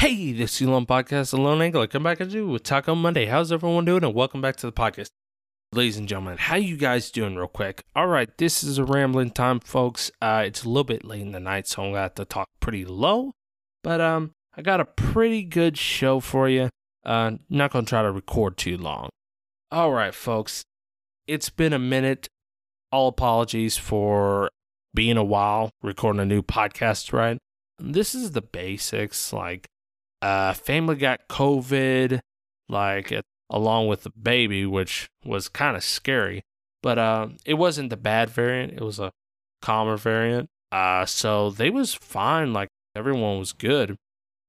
Hey, this is Elon Podcast, Alone Angler. Come back at you with Taco Monday. How's everyone doing? And welcome back to the podcast. Ladies and gentlemen, how you guys doing real quick? All right, this is a rambling time, folks. Uh, it's a little bit late in the night, so I'm going to have to talk pretty low. But um, I got a pretty good show for you. Uh, not going to try to record too long. All right, folks. It's been a minute. All apologies for being a while recording a new podcast, right? This is the basics. Like, uh, family got COVID, like, it, along with the baby, which was kind of scary. But uh, it wasn't the bad variant, it was a calmer variant. Uh, so they was fine. Like, everyone was good.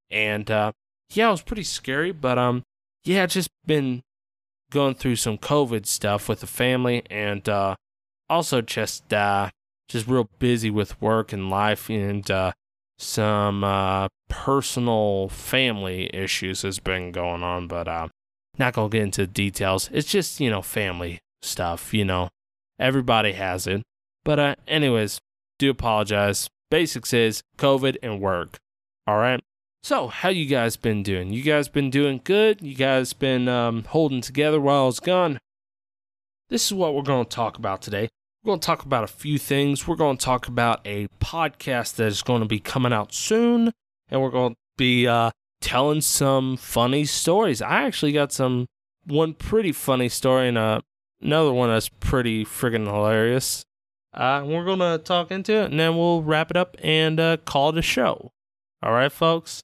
And uh, yeah, it was pretty scary. But um, yeah, just been going through some COVID stuff with the family and uh, also just uh, just real busy with work and life and uh, some uh, personal family issues has been going on, but uh, not gonna get into details. It's just you know family stuff. You know, everybody has it. But uh, anyways, do apologize. Basics is COVID and work. All right. So, how you guys been doing? You guys been doing good? You guys been um, holding together while I was gone? This is what we're to talk about today. We're going to talk about a few things. We're going to talk about a podcast that is going to be coming out soon, and we're going to be uh, telling some funny stories. I actually got some one pretty funny story and uh, another one that's pretty friggin' hilarious. Uh, we're going to talk into it, and then we'll wrap it up and uh, call it a show. All right, folks.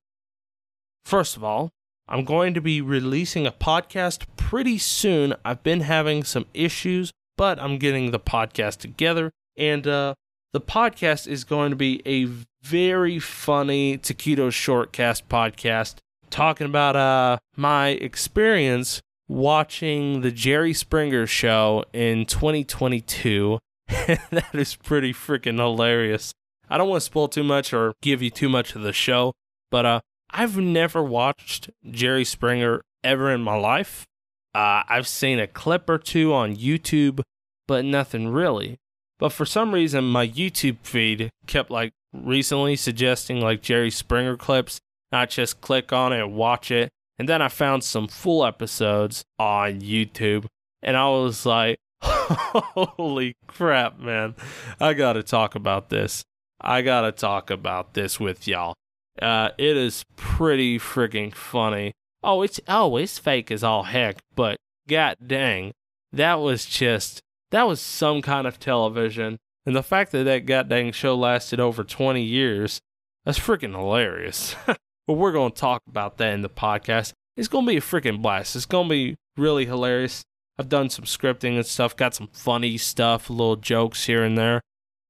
First of all, I'm going to be releasing a podcast pretty soon. I've been having some issues, but I'm getting the podcast together. And uh, the podcast is going to be a very funny Taquito Shortcast podcast talking about uh, my experience watching the Jerry Springer show in 2022. that is pretty freaking hilarious. I don't want to spoil too much or give you too much of the show, but uh, I've never watched Jerry Springer ever in my life. Uh, I've seen a clip or two on YouTube, but nothing really. But for some reason, my YouTube feed kept like recently suggesting like Jerry Springer clips. I just click on it, watch it, and then I found some full episodes on YouTube, and I was like, "Holy crap, man! I gotta talk about this. I gotta talk about this with y'all." Uh, it is pretty freaking funny. Oh, it's oh, it's fake as all heck, but god dang, that was just that was some kind of television. And the fact that that goddamn show lasted over 20 years, that's freaking hilarious. but we're going to talk about that in the podcast. It's going to be a freaking blast. It's going to be really hilarious. I've done some scripting and stuff, got some funny stuff, little jokes here and there.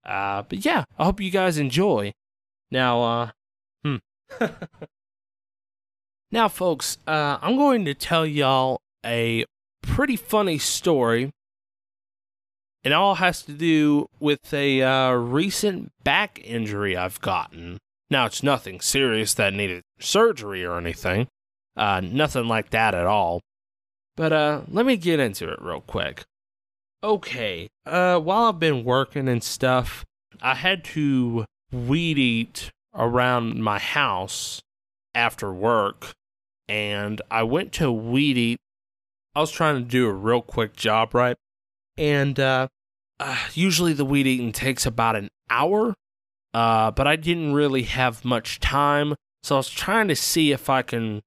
Uh, but yeah, I hope you guys enjoy. Now, uh, now, folks, uh, I'm going to tell y'all a pretty funny story. It all has to do with a uh, recent back injury I've gotten. Now, it's nothing serious that needed surgery or anything. Uh, nothing like that at all. But uh, let me get into it real quick. Okay, uh, while I've been working and stuff, I had to weed eat around my house after work and I went to weed eat. I was trying to do a real quick job, right? And uh, uh, usually the weed eating takes about an hour, uh, but I didn't really have much time. So I was trying to see if I can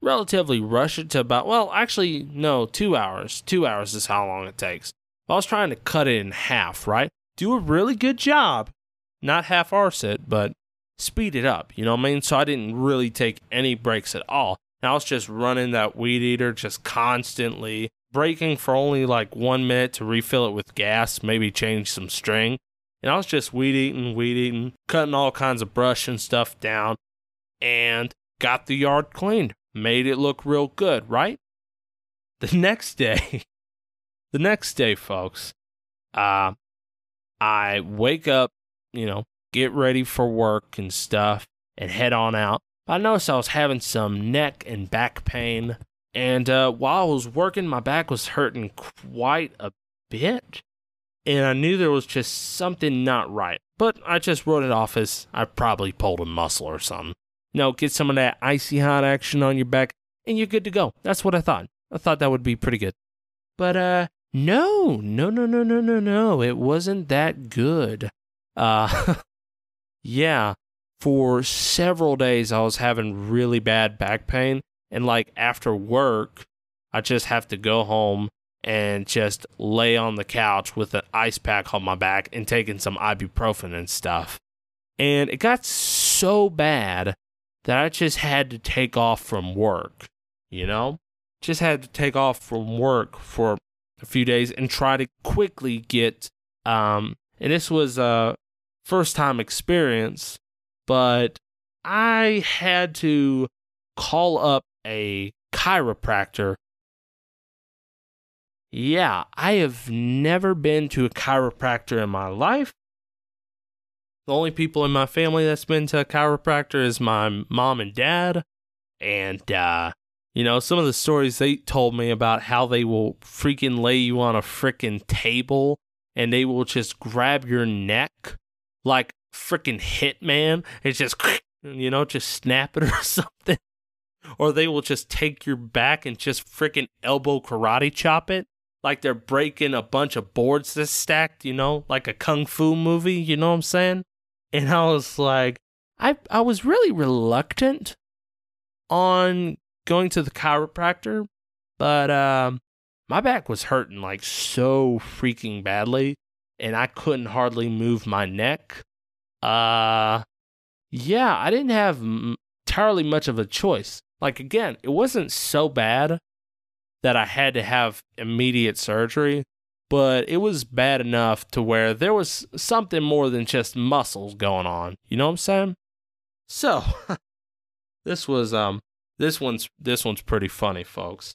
relatively rush it to about, well, actually, no, two hours. Two hours is how long it takes. I was trying to cut it in half, right? Do a really good job. Not half arse it, but speed it up. You know what I mean? So I didn't really take any breaks at all. And I was just running that weed eater just constantly, breaking for only like one minute to refill it with gas, maybe change some string. And I was just weed eating, weed eating, cutting all kinds of brush and stuff down, and got the yard cleaned. Made it look real good, right? The next day, the next day, folks, uh, I wake up, you know, get ready for work and stuff, and head on out. I noticed I was having some neck and back pain, and uh, while I was working, my back was hurting quite a bit, and I knew there was just something not right. But I just wrote it off as I probably pulled a muscle or something. know, get some of that icy hot action on your back, and you're good to go. That's what I thought. I thought that would be pretty good. But uh no, no, no, no, no, no, no. It wasn't that good. Uh yeah, for several days I was having really bad back pain and like after work I just have to go home and just lay on the couch with an ice pack on my back and taking some ibuprofen and stuff. And it got so bad that I just had to take off from work, you know? Just had to take off from work for a few days and try to quickly get um and this was a first time experience, but I had to call up a chiropractor yeah, I have never been to a chiropractor in my life. The only people in my family that's been to a chiropractor is my mom and dad. And, uh, you know, some of the stories they told me about how they will freaking lay you on a freaking table and they will just grab your neck like freaking hitman It's just, you know, just snap it or something. Or they will just take your back and just freaking elbow karate chop it like they're breaking a bunch of boards that's stacked, you know, like a kung fu movie, you know what I'm saying? And I was like, I I was really reluctant on going to the chiropractor, but um my back was hurting like so freaking badly and I couldn't hardly move my neck. Uh yeah, I didn't have entirely much of a choice. Like again, it wasn't so bad that I had to have immediate surgery, but it was bad enough to where there was something more than just muscles going on. You know what I'm saying? So, this was um this one's this one's pretty funny, folks.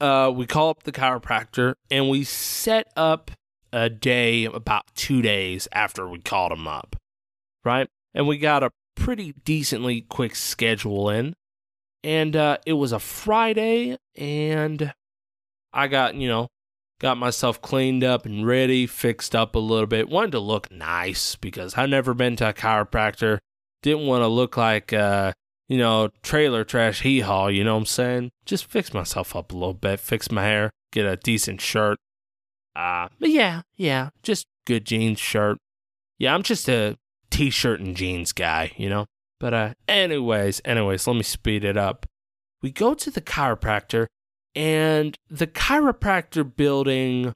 Uh we call up the chiropractor and we set up a day about 2 days after we called him up. Right? And we got a pretty decently quick schedule in and uh, it was a Friday, and I got you know got myself cleaned up and ready, fixed up a little bit. Wanted to look nice because I've never been to a chiropractor. Didn't want to look like uh, you know trailer trash hee haw. You know what I'm saying? Just fix myself up a little bit, fix my hair, get a decent shirt. Uh, but yeah, yeah, just good jeans shirt. Yeah, I'm just a t-shirt and jeans guy, you know. But uh anyways, anyways, let me speed it up. We go to the chiropractor and the chiropractor building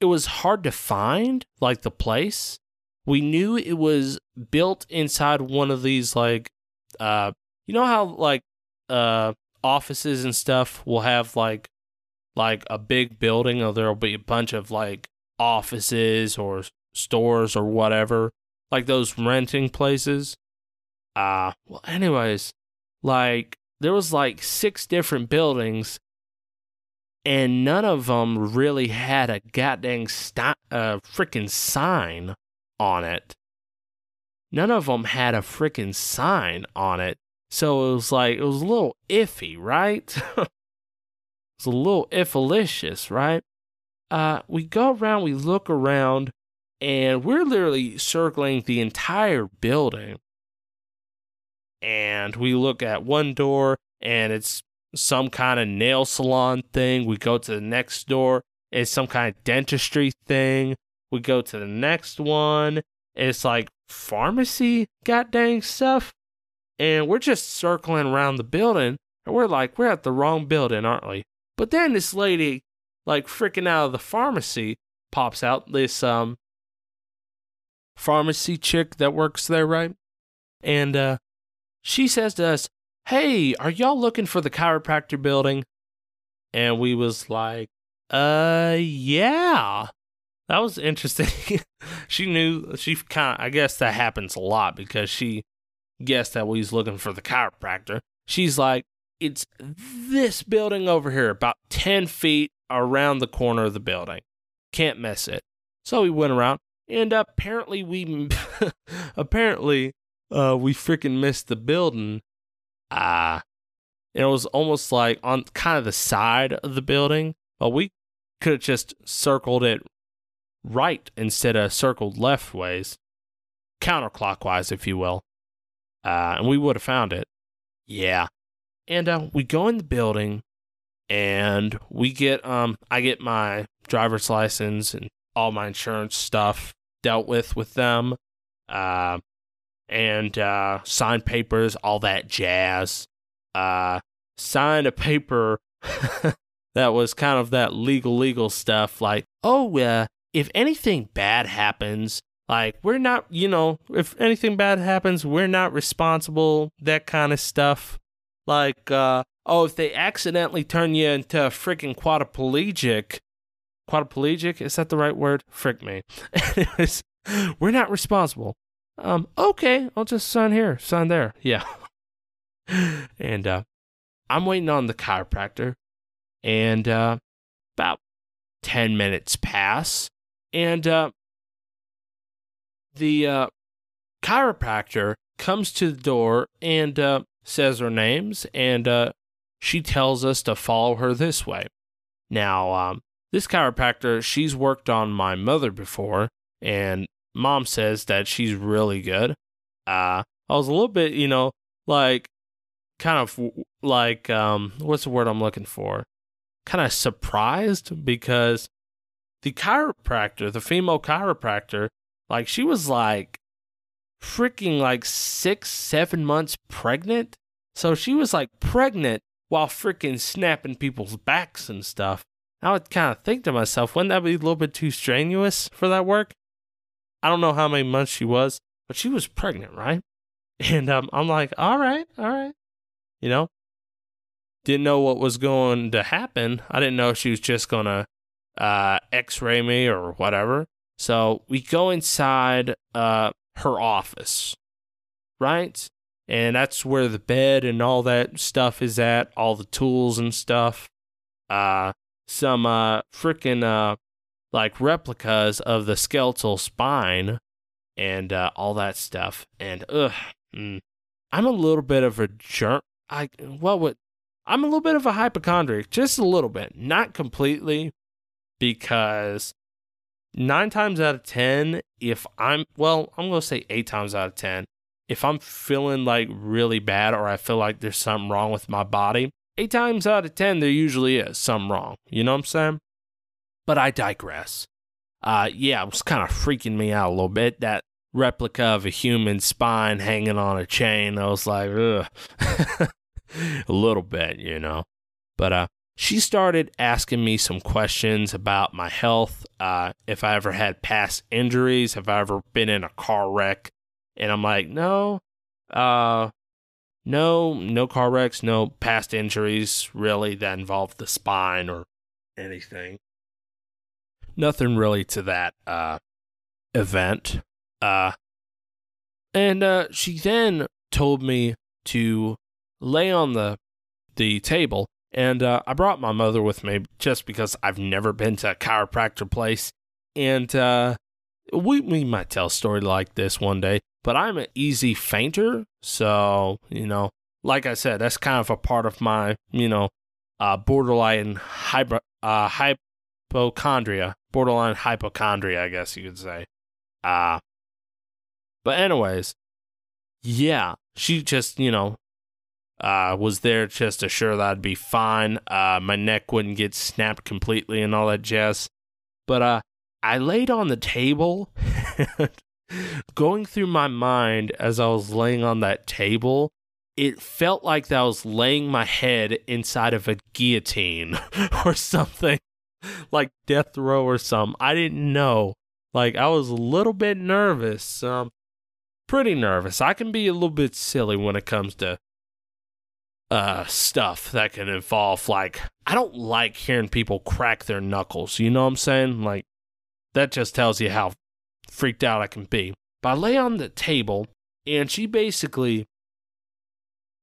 it was hard to find like the place. We knew it was built inside one of these like uh you know how like uh offices and stuff will have like like a big building or there'll be a bunch of like offices or stores or whatever like those renting places. Uh well anyways like there was like six different buildings and none of them really had a goddamn st- uh, freaking sign on it. None of them had a freaking sign on it. So it was like it was a little iffy right? It's a little iffalicious right? Uh we go around we look around and we're literally circling the entire building and we look at one door and it's some kind of nail salon thing. We go to the next door, it's some kind of dentistry thing. We go to the next one, it's like pharmacy god dang stuff. And we're just circling around the building, and we're like, we're at the wrong building, aren't we? But then this lady, like freaking out of the pharmacy, pops out. This um pharmacy chick that works there, right? And uh she says to us, Hey, are y'all looking for the chiropractor building? And we was like, uh, yeah. That was interesting. she knew, she kind of, I guess that happens a lot because she guessed that we was looking for the chiropractor. She's like, it's this building over here, about 10 feet around the corner of the building. Can't miss it. So we went around, and apparently we, apparently uh, we freaking missed the building. Ah, uh, it was almost like on kind of the side of the building. But we could have just circled it right instead of circled left ways. counterclockwise, if you will. Uh, and we would have found it. Yeah. And uh, we go in the building and we get um I get my driver's license and all my insurance stuff dealt with with them. Uh, and uh, sign papers, all that jazz. Uh, signed a paper that was kind of that legal, legal stuff like, oh, uh, if anything bad happens, like, we're not, you know, if anything bad happens, we're not responsible, that kind of stuff. Like, uh, oh, if they accidentally turn you into a freaking quadriplegic, quadriplegic, is that the right word? Frick me. Anyways, we're not responsible. Um, okay, I'll just sign here, sign there. Yeah. and, uh, I'm waiting on the chiropractor, and, uh, about 10 minutes pass, and, uh, the uh, chiropractor comes to the door and uh, says her names, and uh, she tells us to follow her this way. Now, um, this chiropractor, she's worked on my mother before, and mom says that she's really good. Uh, I was a little bit, you know, like, kind of like, um, what's the word I'm looking for? Kind of surprised because the chiropractor, the female chiropractor, like she was like freaking like six, seven months pregnant. So she was like pregnant while freaking snapping people's backs and stuff. I would kind of think to myself, wouldn't that be a little bit too strenuous for that work? I don't know how many months she was, but she was pregnant, right? And um, I'm like, all right, all right. You know, didn't know what was going to happen. I didn't know she was just going to uh, x ray me or whatever. So we go inside uh, her office, right? And that's where the bed and all that stuff is at, all the tools and stuff. Uh, some uh, freaking uh, like replicas of the skeletal spine and uh, all that stuff. And ugh, mm, I'm a little bit of a jerk. I what would I'm a little bit of a hypochondriac, just a little bit, not completely, because nine times out of 10, if I'm, well, I'm to say eight times out of 10, if I'm feeling like really bad or I feel like there's something wrong with my body, eight times out of 10, there usually is some wrong. You know what I'm saying? But I digress. Uh, yeah, it was kind of freaking me out a little bit. That replica of a human spine hanging on a chain. I was like, ugh. a little bit, you know. But uh, she started asking me some questions about my health, uh, if I ever had past injuries, have I ever been in a car wreck, and I'm like, no, uh, no, no car wrecks, no past injuries really that involve the spine or anything. Nothing really to that uh, event. Uh, and uh, she then told me to lay on the the table and uh, I brought my mother with me just because I've never been to a chiropractor place. And uh, we, we might tell a story like this one day, but I'm an easy fainter. So, you know, like I said, that's kind of a part of my, you know, uh, borderline hyper, uh, hypochondria, borderline hypochondria, I guess you could say. Uh, but, anyways, yeah, she just, you know, uh, was there just to assure that I'd be fine. Uh, my neck wouldn't get snapped completely and all that jazz. But uh, I laid on the table, going through my mind as I was laying on that table. It felt like that I was laying my head inside of a guillotine or something, like death row or something. I didn't know. Like I was a little bit nervous. Um, pretty nervous. I can be a little bit silly when it comes to uh, stuff that can involve like I don't like hearing people crack their knuckles. You know what I'm saying? Like that just tells you how freaked out I can be. But I lay on the table and she basically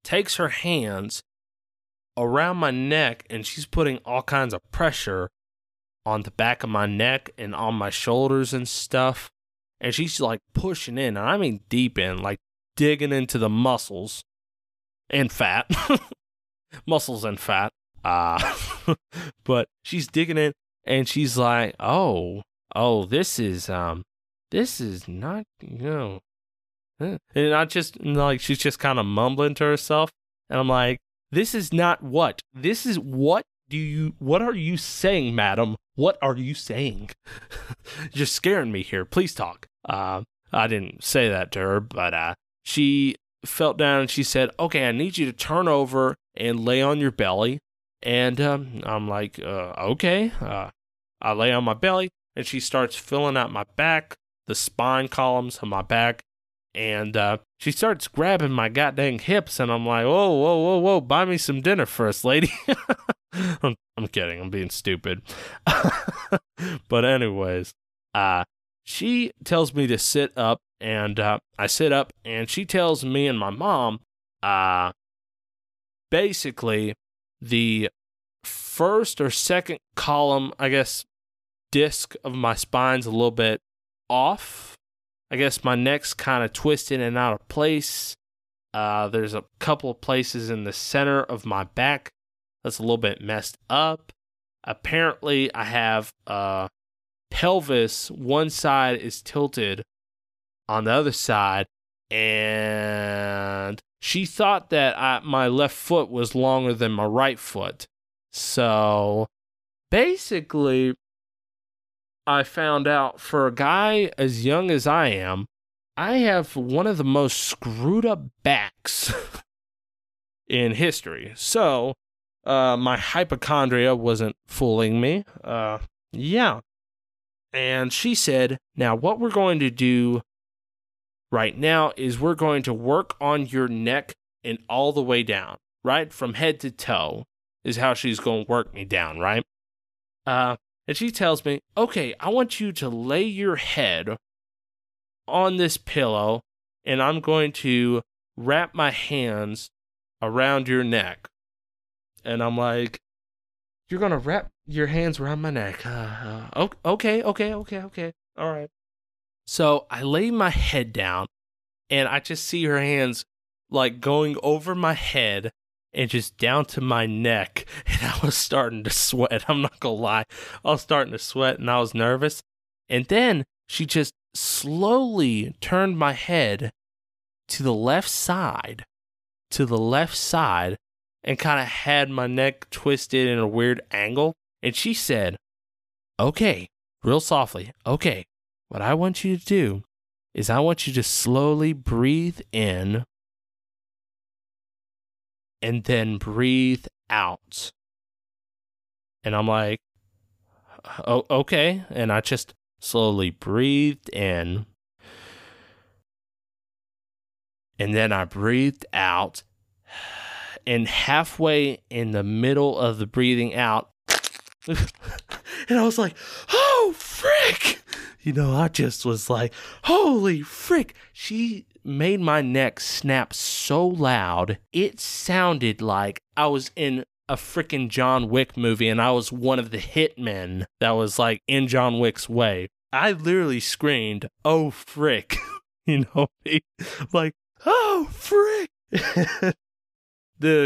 takes her hands around my neck and she's putting all kinds of pressure on the back of my neck and on my shoulders and stuff. And she's like pushing in, and I mean deep in, like digging into the muscles and fat, muscles and fat. Uh, but she's digging in and she's like, oh, oh, this is, um, this is not, you know, and I just like she's just kind of mumbling to herself, and I'm like, this is not what. This is what do you? What are you saying, madam? What are you saying? You're scaring me here. Please talk. Uh, I didn't say that to her, but uh, she felt down and she said, "Okay, I need you to turn over and lay on your belly." And um, I'm like, uh, "Okay." Uh, I lay on my belly, and she starts filling out my back, the spine columns of my back, and uh, she starts grabbing my goddamn hips, and I'm like, "Whoa, whoa, whoa, whoa! Buy me some dinner first, lady." I'm, I'm kidding. I'm being stupid. but anyways, uh, she tells me to sit up, and uh, I sit up, and she tells me and my mom, uh, basically the first or second column, I guess, disc of my spine's a little bit off. I guess my neck's kind of twisted and out of place. Uh, there's a couple of places in the center of my back that's a little bit messed up. Apparently, I have uh, pelvis. One side is tilted on the other side, and she thought that I, my left foot was longer than my right foot. So basically, I found out for a guy as young as I am, I have one of the most screwed up backs in history. So uh, my hypochondria wasn't fooling me. Uh, yeah. And she said, Now, what we're going to do right now is we're going to work on your neck and all the way down, right? From head to toe is how she's going to work me down, right? Uh, and she tells me, Okay, I want you to lay your head on this pillow and I'm going to wrap my hands around your neck and I'm like, "You're gonna wrap your hands around my neck." Uh, uh, okay, okay, okay, okay. All right. So I lay my head down, and I just see her hands like going over my head and just down to my neck, and I was starting to sweat. I'm not gonna lie, I was starting to sweat, and I was nervous. And then she just slowly turned my head to the left side, to the left side, and kind of had my neck twisted in a weird angle. And she said, Okay, real softly, okay, what I want you to do is I want you to slowly breathe in and then breathe out. And I'm like, oh, okay. And I just slowly breathed in. And then I breathed out and halfway in the middle of the breathing out, and I was like, oh, frick. You know, I just was like, holy frick. She made my neck snap so loud, it sounded like I was in a freaking John Wick movie and I was one of the hitmen that was like in John Wick's way. I literally screamed, oh, frick. you know, like, oh, frick the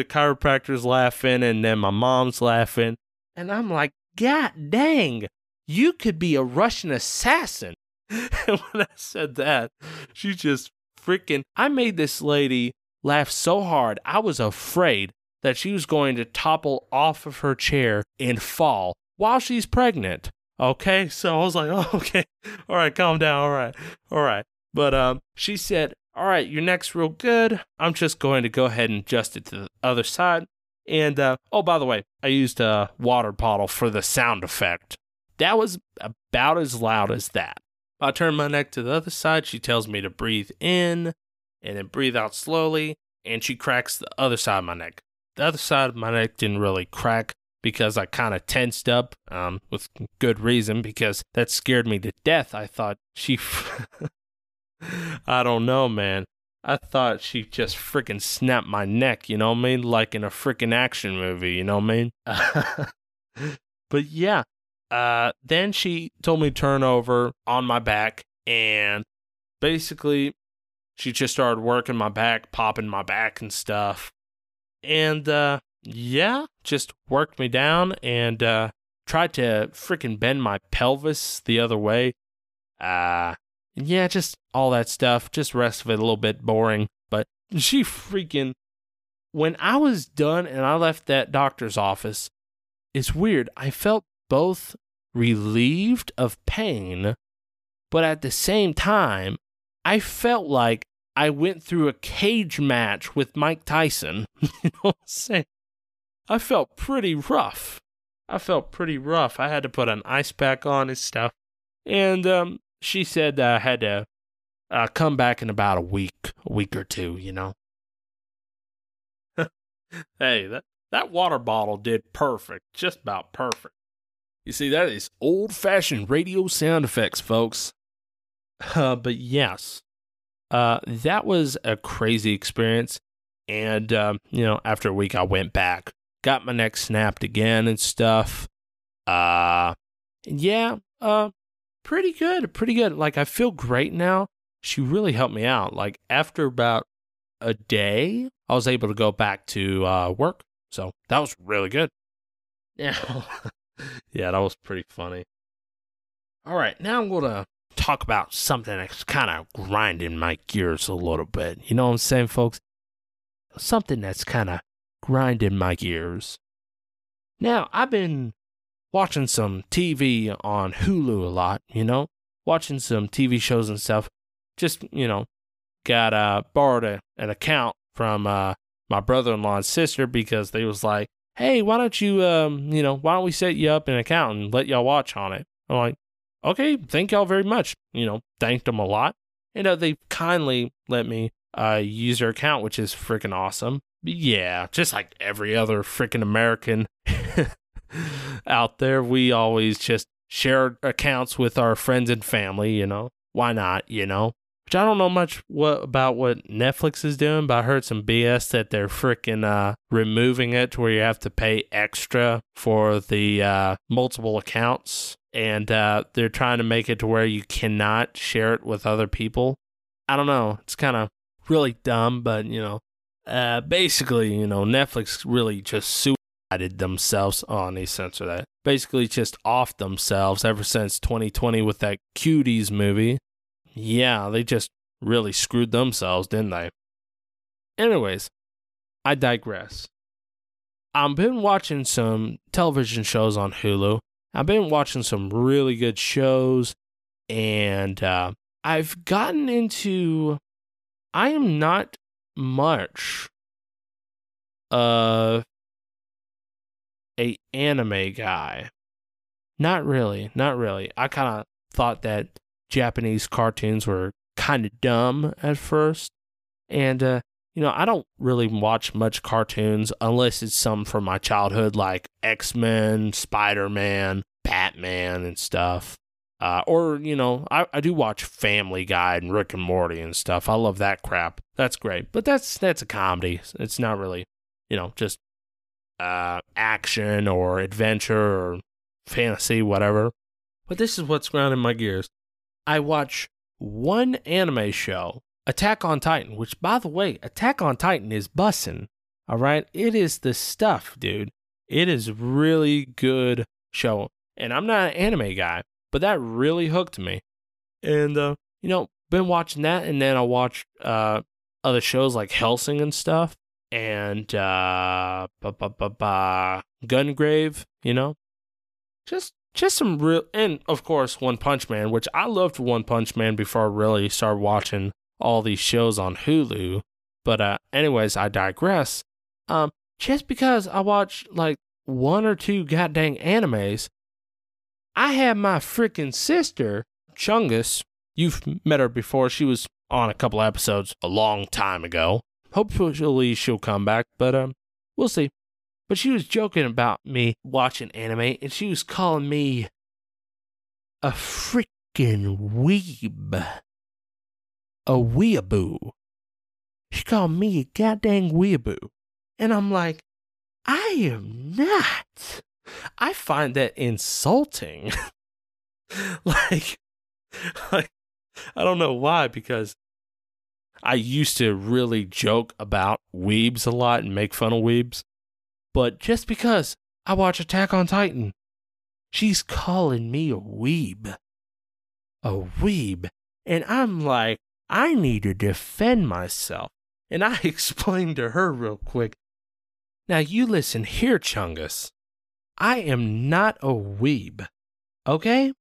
chiropractor's laughing and then my mom's laughing. And I'm like, God dang, you could be a Russian assassin. and when I said that, she just freaking, I made this lady laugh so hard, I was afraid that she was going to topple off of her chair and fall while she's pregnant. Okay, so I was like, oh, okay, all right, calm down, all right, all right. But um, she said, all right, your neck's real good. I'm just going to go ahead and adjust it to the other side. And uh, oh, by the way, I used a water bottle for the sound effect. That was about as loud as that. I turn my neck to the other side. She tells me to breathe in and then breathe out slowly. And she cracks the other side of my neck. The other side of my neck didn't really crack because I kind of tensed up um, with good reason because that scared me to death. I thought she. I don't know, man. I thought she just freaking snapped my neck, you know what I mean? Like in a freaking action movie, you know what I mean? but yeah, uh, then she told me to turn over on my back and basically she just started working my back, popping my back and stuff. And uh, yeah, just worked me down and uh, tried to freaking bend my pelvis the other way. Uh, yeah, just all that stuff. Just rest of it a little bit boring. But she freaking when I was done and I left that doctor's office, it's weird. I felt both relieved of pain, but at the same time, I felt like I went through a cage match with Mike Tyson. you know what I'm saying? I felt pretty rough. I felt pretty rough. I had to put an ice pack on and stuff. And um, she said that I had to uh, come back in about a week, a week or two, you know? hey, that, that water bottle did perfect, just about perfect. You see, that is old fashioned radio sound effects, folks. Uh, but yes, uh, that was a crazy experience. And, um, you know, after a week, I went back, got my neck snapped again and stuff. Uh, yeah, uh, pretty good, pretty good. Like, I feel great now. She really helped me out. Like, after about a day, I was able to go back to uh, work. So that was really good. Yeah. yeah, that was pretty funny. All right, now I'm to talk about something that's kind of grinding my gears a little bit. You know what I'm saying, folks? Something that's kind of grinding my gears. Now, I've been watching some TV on Hulu a lot, you know, watching some TV shows and stuff. Just, you know, got uh, borrowed a, an account from uh, my brother-in-law and sister because they was like, "Hey, why don't you, um, you know, why don't we set you up an account and let y'all watch on it?" I'm like, "Okay, thank y'all very much." You know, thanked them a lot, and uh, they kindly let me uh, use their account, which is freaking awesome. Yeah, just like every other freaking American out there, we always just share accounts with our friends and family. You know, why not? You know, which I don't know much what about what Netflix is doing, but I heard some BS that they're freaking uh, removing it to where you have to pay extra for the uh, multiple accounts, and uh, they're trying to make it to where you cannot share it with other people. I don't know. It's kind of really dumb, but you know, uh, basically, you know, Netflix really just suicided themselves. Oh, and they censor that. Basically, just off themselves ever since 2020 with that Cuties movie yeah, they just really screwed themselves, didn't they? Anyways, I digress. I've been watching some television shows on Hulu. I've been watching some really good shows, and uh, I've gotten into. I am not much of a anime guy. Not really, not really. I kind of thought that Japanese cartoons were kind of dumb at first. And, uh, you know, I don't really watch much cartoons unless it's some from my childhood, like X Men, Spider Man, Batman, and stuff. Uh, or, you know, I, I do watch Family Guy and Rick and Morty and stuff. I love that crap. That's great. But that's that's a comedy. It's not really, you know, just uh, action or adventure or fantasy, whatever. But this is what's grinding my gears. I watch one anime show, Attack on Titan, which, by the way, Attack on Titan is bussin'. All right. It is the stuff, dude. It is really good show. And I'm not an anime guy, but that really hooked me. And, uh, you know, been watching that. And then I watch uh, other shows like Hellsing and stuff. And, uh, Gungrave, you know, just just some real, and of course, One Punch Man, which I loved One Punch Man before I really started watching all these shows on Hulu. But, uh, anyways, I digress. Um, just because I watch like one or two goddamn animes, I had my freaking sister, Chungus. You've met her before. She was on a couple episodes a long time ago. Hopefully she'll come back, but um, we'll see. But she was joking about me watching anime, and she was calling me a freaking weeb. A weeaboo. She called me a goddamn weeaboo. And I'm like, I am not. I find that insulting. like, like, I don't know why, because I used to really joke about weebs a lot and make fun of weebs. But just because I watch Attack on Titan, she's calling me a weeb. A weeb. And I'm like, I need to defend myself. And I explained to her real quick. Now you listen here, Chungus. I am not a weeb. Okay?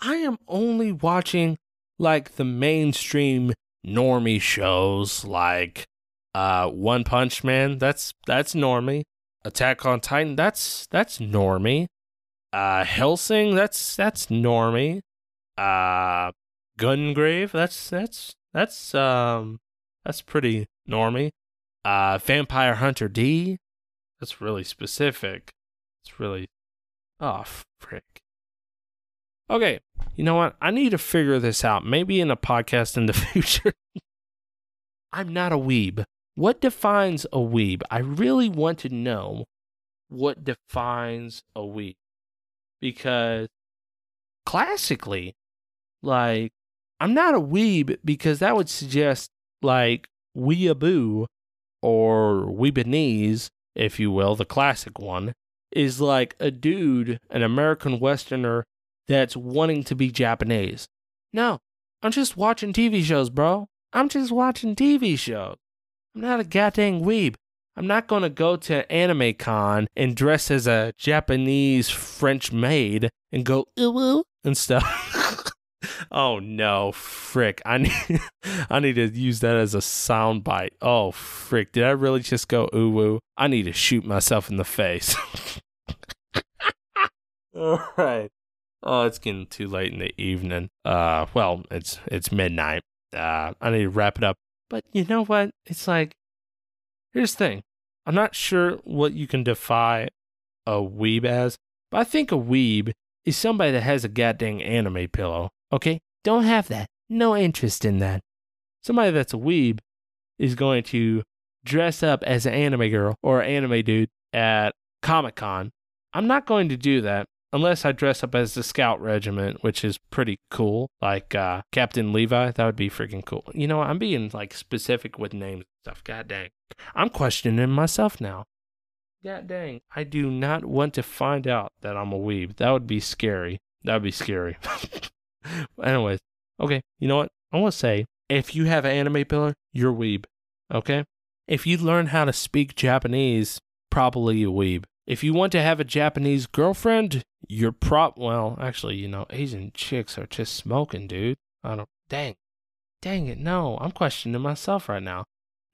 I am only watching like the mainstream normie shows like uh One Punch Man, that's that's normie. Attack on Titan, that's that's normie. Uh Hellsing, that's that's normie. Uh Gungrave, that's that's that's um that's pretty normie. Uh Vampire Hunter D, that's really specific. It's really oh frick. Okay, you know what? I need to figure this out. Maybe in a podcast in the future. I'm not a weeb. What defines a weeb? I really want to know what defines a weeb. Because classically, like, I'm not a weeb because that would suggest, like, weeaboo or weebanese, if you will, the classic one, is like a dude, an American Westerner that's wanting to be Japanese. No, I'm just watching TV shows, bro. I'm just watching TV shows. I'm not a goddamn weeb. I'm not going to go to Anime Con and dress as a Japanese French maid and go ooh and stuff. oh no, frick. I need I need to use that as a sound bite. Oh frick. Did I really just go ooh I need to shoot myself in the face. All right. Oh, it's getting too late in the evening. Uh, well, it's it's midnight. Uh, I need to wrap it up. But you know what? It's like, here's the thing. I'm not sure what you can defy a weeb as, but I think a weeb is somebody that has a goddamn anime pillow. Okay, don't have that. No interest in that. Somebody that's a weeb is going to dress up as an anime girl or anime dude at Comic Con. I'm not going to do that unless I dress up as the scout regiment, which is pretty cool, like uh, Captain Levi. That would be freaking cool. You know, I'm being like specific with names and stuff. God dang. I'm questioning myself now. God dang. I do not want to find out that I'm a weeb. That would be scary. That would be scary. Anyways, okay, you know what? I want to say if you have an anime pillar, you're weeb. Okay? If you learn how to speak Japanese, probably a weeb. If you want to have a Japanese girlfriend, you're prop. Well, actually, you know, Asian chicks are just smoking, dude. I don't. Dang, dang it. No, I'm questioning myself right now.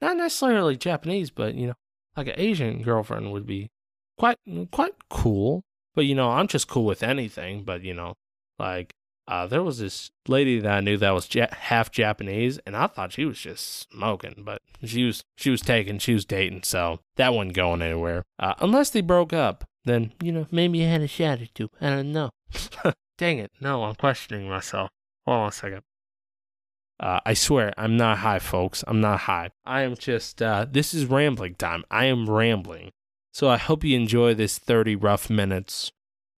Not necessarily Japanese, but you know, like an Asian girlfriend would be quite quite cool. But you know, I'm just cool with anything. But you know, like uh, there was this lady that I knew that was ja- half Japanese, and I thought she was just smoking, but she was she was taking, she was dating, so that wasn't going anywhere. Uh, unless they broke up, then you know maybe I had a shot or two. I don't know. Dang it! No, I'm questioning myself. Hold on a second. Uh, I swear, I'm not high, folks. I'm not high. I am just. Uh, this is rambling time. I am rambling. So I hope you enjoy this 30 rough minutes.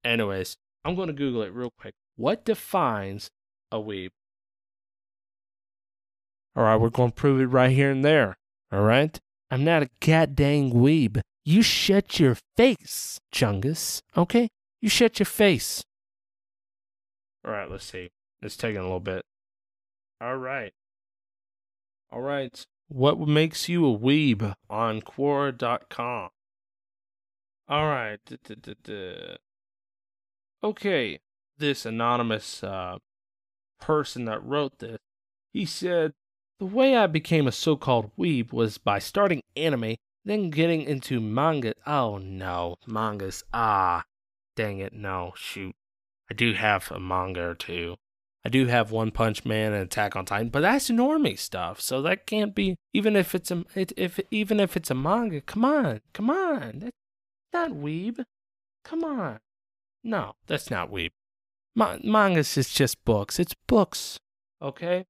Anyways, I'm going to Google it real quick. What defines a weeb? All right, we're going to prove it right here and there. All right? I'm not a goddamn weeb. You shut your face, Chungus. Okay? You shut your face. All right, let's see. It's taking a little bit. All right. All right. What makes you a weeb on Quora.com? All right. Okay this anonymous uh, person that wrote this, he said, The way I became a so called weeb was by starting anime, then getting into manga. Oh no, mangas. Ah, dang it, no, shoot. I do have a manga or two. I do have One Punch Man and Attack on Titan, but that's normie stuff, so that can't be. Even if it's a, it, if even if it's a manga, come on, come on, that's not weeb. Come on, no, that's not weeb. Ma- mangas is just books. It's books. Okay?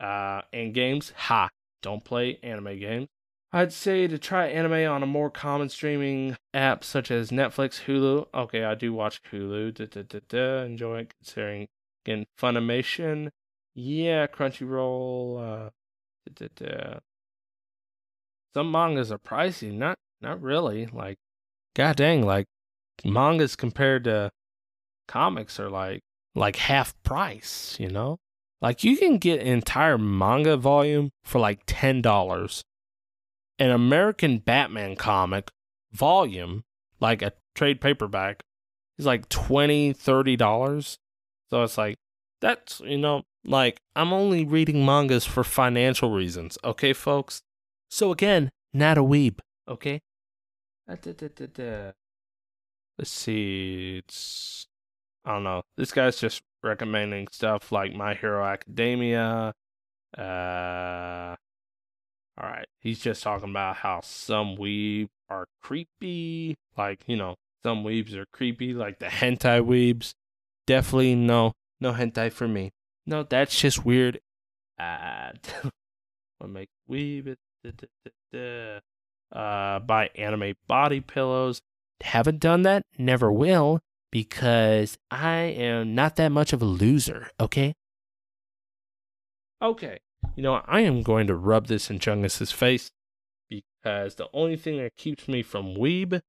Uh, and games, ha. Don't play anime games. I'd say to try anime on a more common streaming app such as Netflix, Hulu. Okay, I do watch Hulu. Da, da, da, da. Enjoy it considering again Funimation. Yeah, Crunchyroll. Uh, da, da, da. Some mangas are pricey. Not not really. Like, god dang, like mangas compared to comics are like like half price, you know? Like you can get an entire manga volume for like $10. An American Batman comic volume, like a trade paperback, is like $20, $30. So it's like, that's, you know, like I'm only reading mangas for financial reasons, okay, folks? So again, not a weeb, okay? Let's see. It's I don't know. This guy's just recommending stuff like My Hero Academia. Uh, all right. He's just talking about how some weebs are creepy. Like, you know, some weebs are creepy, like the hentai weebs. Definitely no, no hentai for me. No, that's just weird. Uh, what make weeb? Uh, buy anime body pillows. Haven't done that. Never will because I am not that much of a loser, okay? Okay. You know, I am going to rub this in Chungus's face because the only thing that keeps me from weeb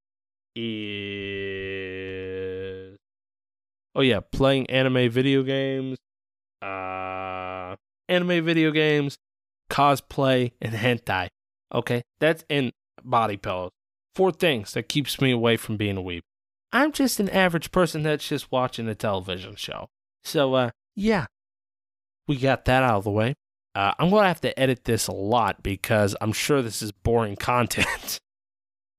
is Oh yeah, playing anime video games, uh anime video games, cosplay, and hentai. Okay? That's in body pillows. Four things that keeps me away from being a weeb. I'm just an average person that's just watching a television show. So, uh, yeah, we got that out of the way. Uh, I'm going to have to edit this a lot because I'm sure this is boring content.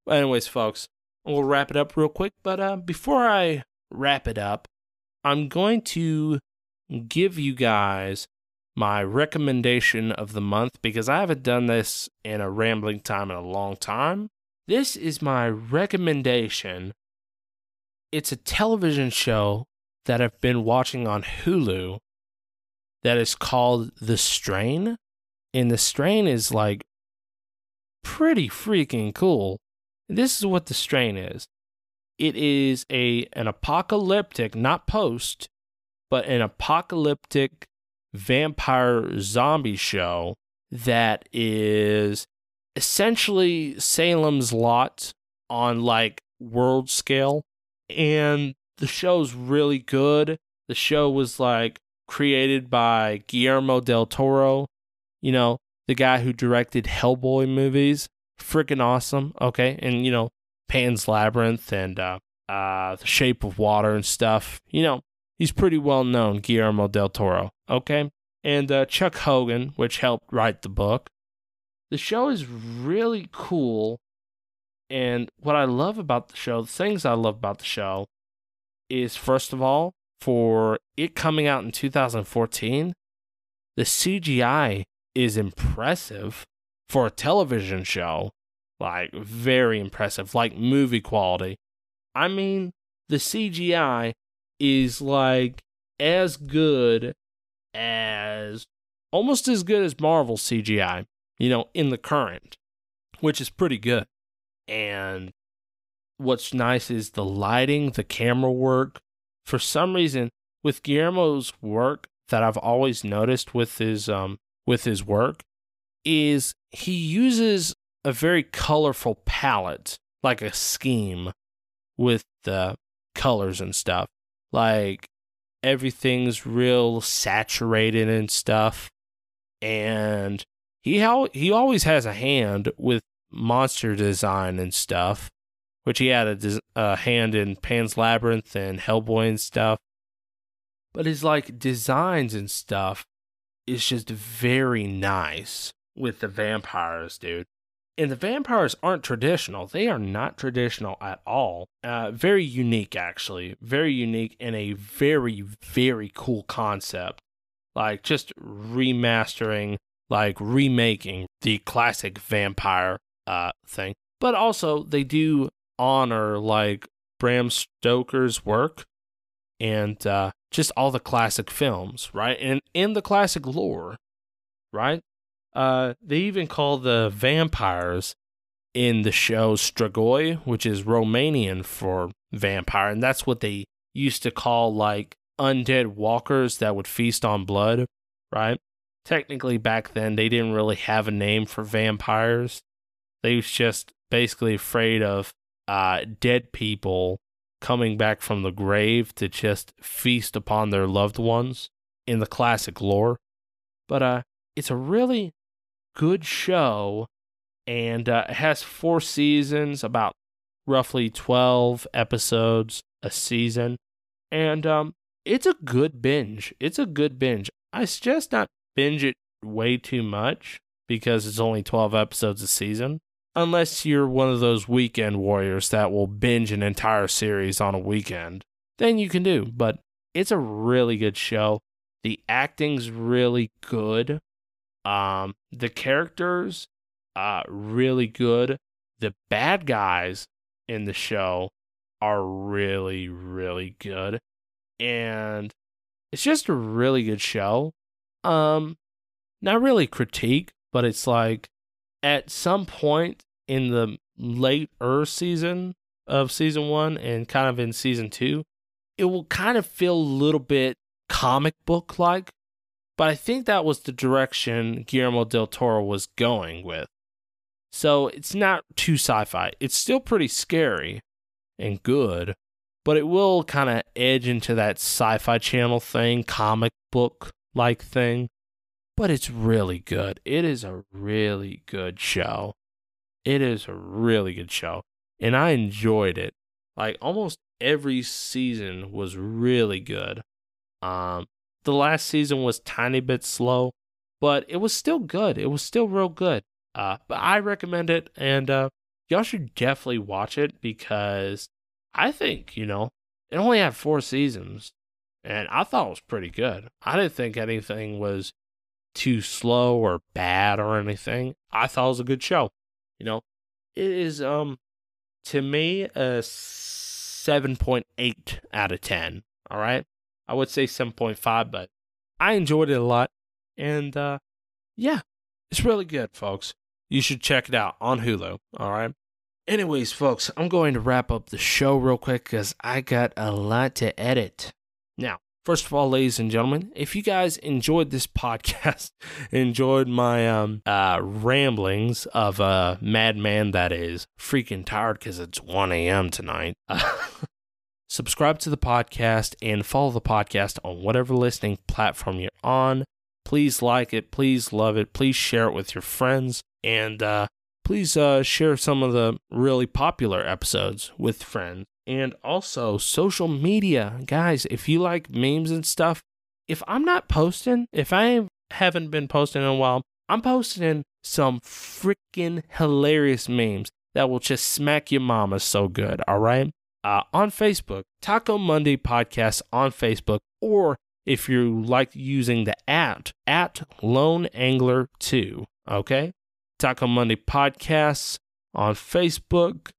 anyways, folks, we'll wrap it up real quick. But uh, before I wrap it up, I'm going to give you guys my recommendation of the month because I haven't done this in a rambling time in a long time. This is my recommendation it's a television show that I've been watching on Hulu that is called The Strain. And The Strain is like pretty freaking cool. This is what The Strain is. It is a an apocalyptic, not post, but an apocalyptic vampire zombie show that is essentially Salem's Lot on like world scale and the show's really good. The show was like created by Guillermo del Toro, you know, the guy who directed Hellboy movies. Freaking awesome. Okay. And, you know, Pan's Labyrinth and uh, uh, The Shape of Water and stuff. You know, he's pretty well known, Guillermo del Toro. Okay. And uh, Chuck Hogan, which helped write the book. The show is really cool and what I love about the show, the things I love about the show, is first of all, for it coming out in 2014, the CGI is impressive for a television show. Like, very impressive, like movie quality. I mean, the CGI is like as good as almost as good as Marvel CGI, you know, in the current, which is pretty good. And what's nice is the lighting, the camera work. For some reason, with Guillermo's work that I've always noticed with his um with his work is he uses a very colorful palette, like a scheme with the colors and stuff. Like everything's real saturated and stuff. And he he always has a hand with monster design and stuff, which he had a, a hand in Pan's Labyrinth and Hellboy and stuff. But his like designs and stuff is just very nice with the vampires, dude. And the vampires aren't traditional. They are not traditional at all. Uh, very unique, actually. Very unique and a very, very cool concept. Like just remastering, like remaking the classic vampire uh, thing. But also, they do honor like Bram Stoker's work and uh, just all the classic films, right? And in the classic lore, right? Uh, they even call the vampires in the show Strigoi, which is Romanian for vampire, and that's what they used to call like undead walkers that would feast on blood, right? Technically, back then, they didn't really have a name for vampires. They was just basically afraid of uh, dead people coming back from the grave to just feast upon their loved ones in the classic lore. But uh, it's a really good show, and uh, it has four seasons, about roughly 12 episodes a season. And um, it's a good binge. It's a good binge. I suggest not binge it way too much because it's only 12 episodes a season. Unless you're one of those weekend warriors that will binge an entire series on a weekend, then you can do. But it's a really good show. The acting's really good. Um, the characters, uh, really good. The bad guys in the show are really, really good. And it's just a really good show. Um, not really critique, but it's like at some point in the later season of season one and kind of in season two, it will kind of feel a little bit comic book like. But I think that was the direction Guillermo del Toro was going with. So it's not too sci fi. It's still pretty scary and good, but it will kind of edge into that sci fi channel thing, comic book like thing. But it's really good. It is a really good show. It is a really good show. And I enjoyed it. Like almost every season was really good. Um, the last season was tiny bit slow, but it was still good. It was still real good. Uh, but I recommend it, and uh, y'all should definitely watch it because I think you know it only had four seasons, and I thought it was pretty good. I didn't think anything was too slow or bad or anything. I thought it was a good show. You know, it is um to me a seven point eight out of ten. All right, I would say seven point five, but I enjoyed it a lot, and uh, yeah, it's really good, folks you should check it out on Hulu. All right. Anyways, folks, I'm going to wrap up the show real quick because I got a lot to edit. Now, first of all, ladies and gentlemen, if you guys enjoyed this podcast, enjoyed my um uh ramblings of a madman that is freaking tired because it's 1 a.m. tonight. Uh, subscribe to the podcast and follow the podcast on whatever listening platform you're on. Please like it, please love it, please share it with your friends. And uh, please uh, share some of the really popular episodes with friends. And also social media. Guys, if you like memes and stuff, if I'm not posting, if I haven't been posting in a while, I'm posting some freaking hilarious memes that will just smack your mama so good, all right? Uh, on Facebook, Taco Monday Podcast on Facebook, or if you like using the at, at Lone Angler 2, okay? Taco Monday Podcasts on Facebook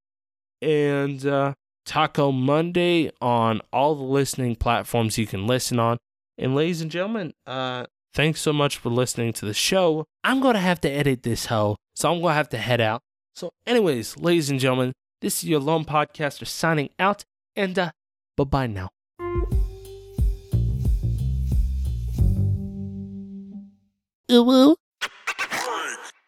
and uh, Taco Monday on all the listening platforms you can listen on. And ladies and gentlemen, uh, thanks so much for listening to the show. I'm going to have to edit this hoe, so I'm going to have to head out. So, anyways, ladies and gentlemen, this is your lone podcaster signing out, and uh, bye bye now. Ooh,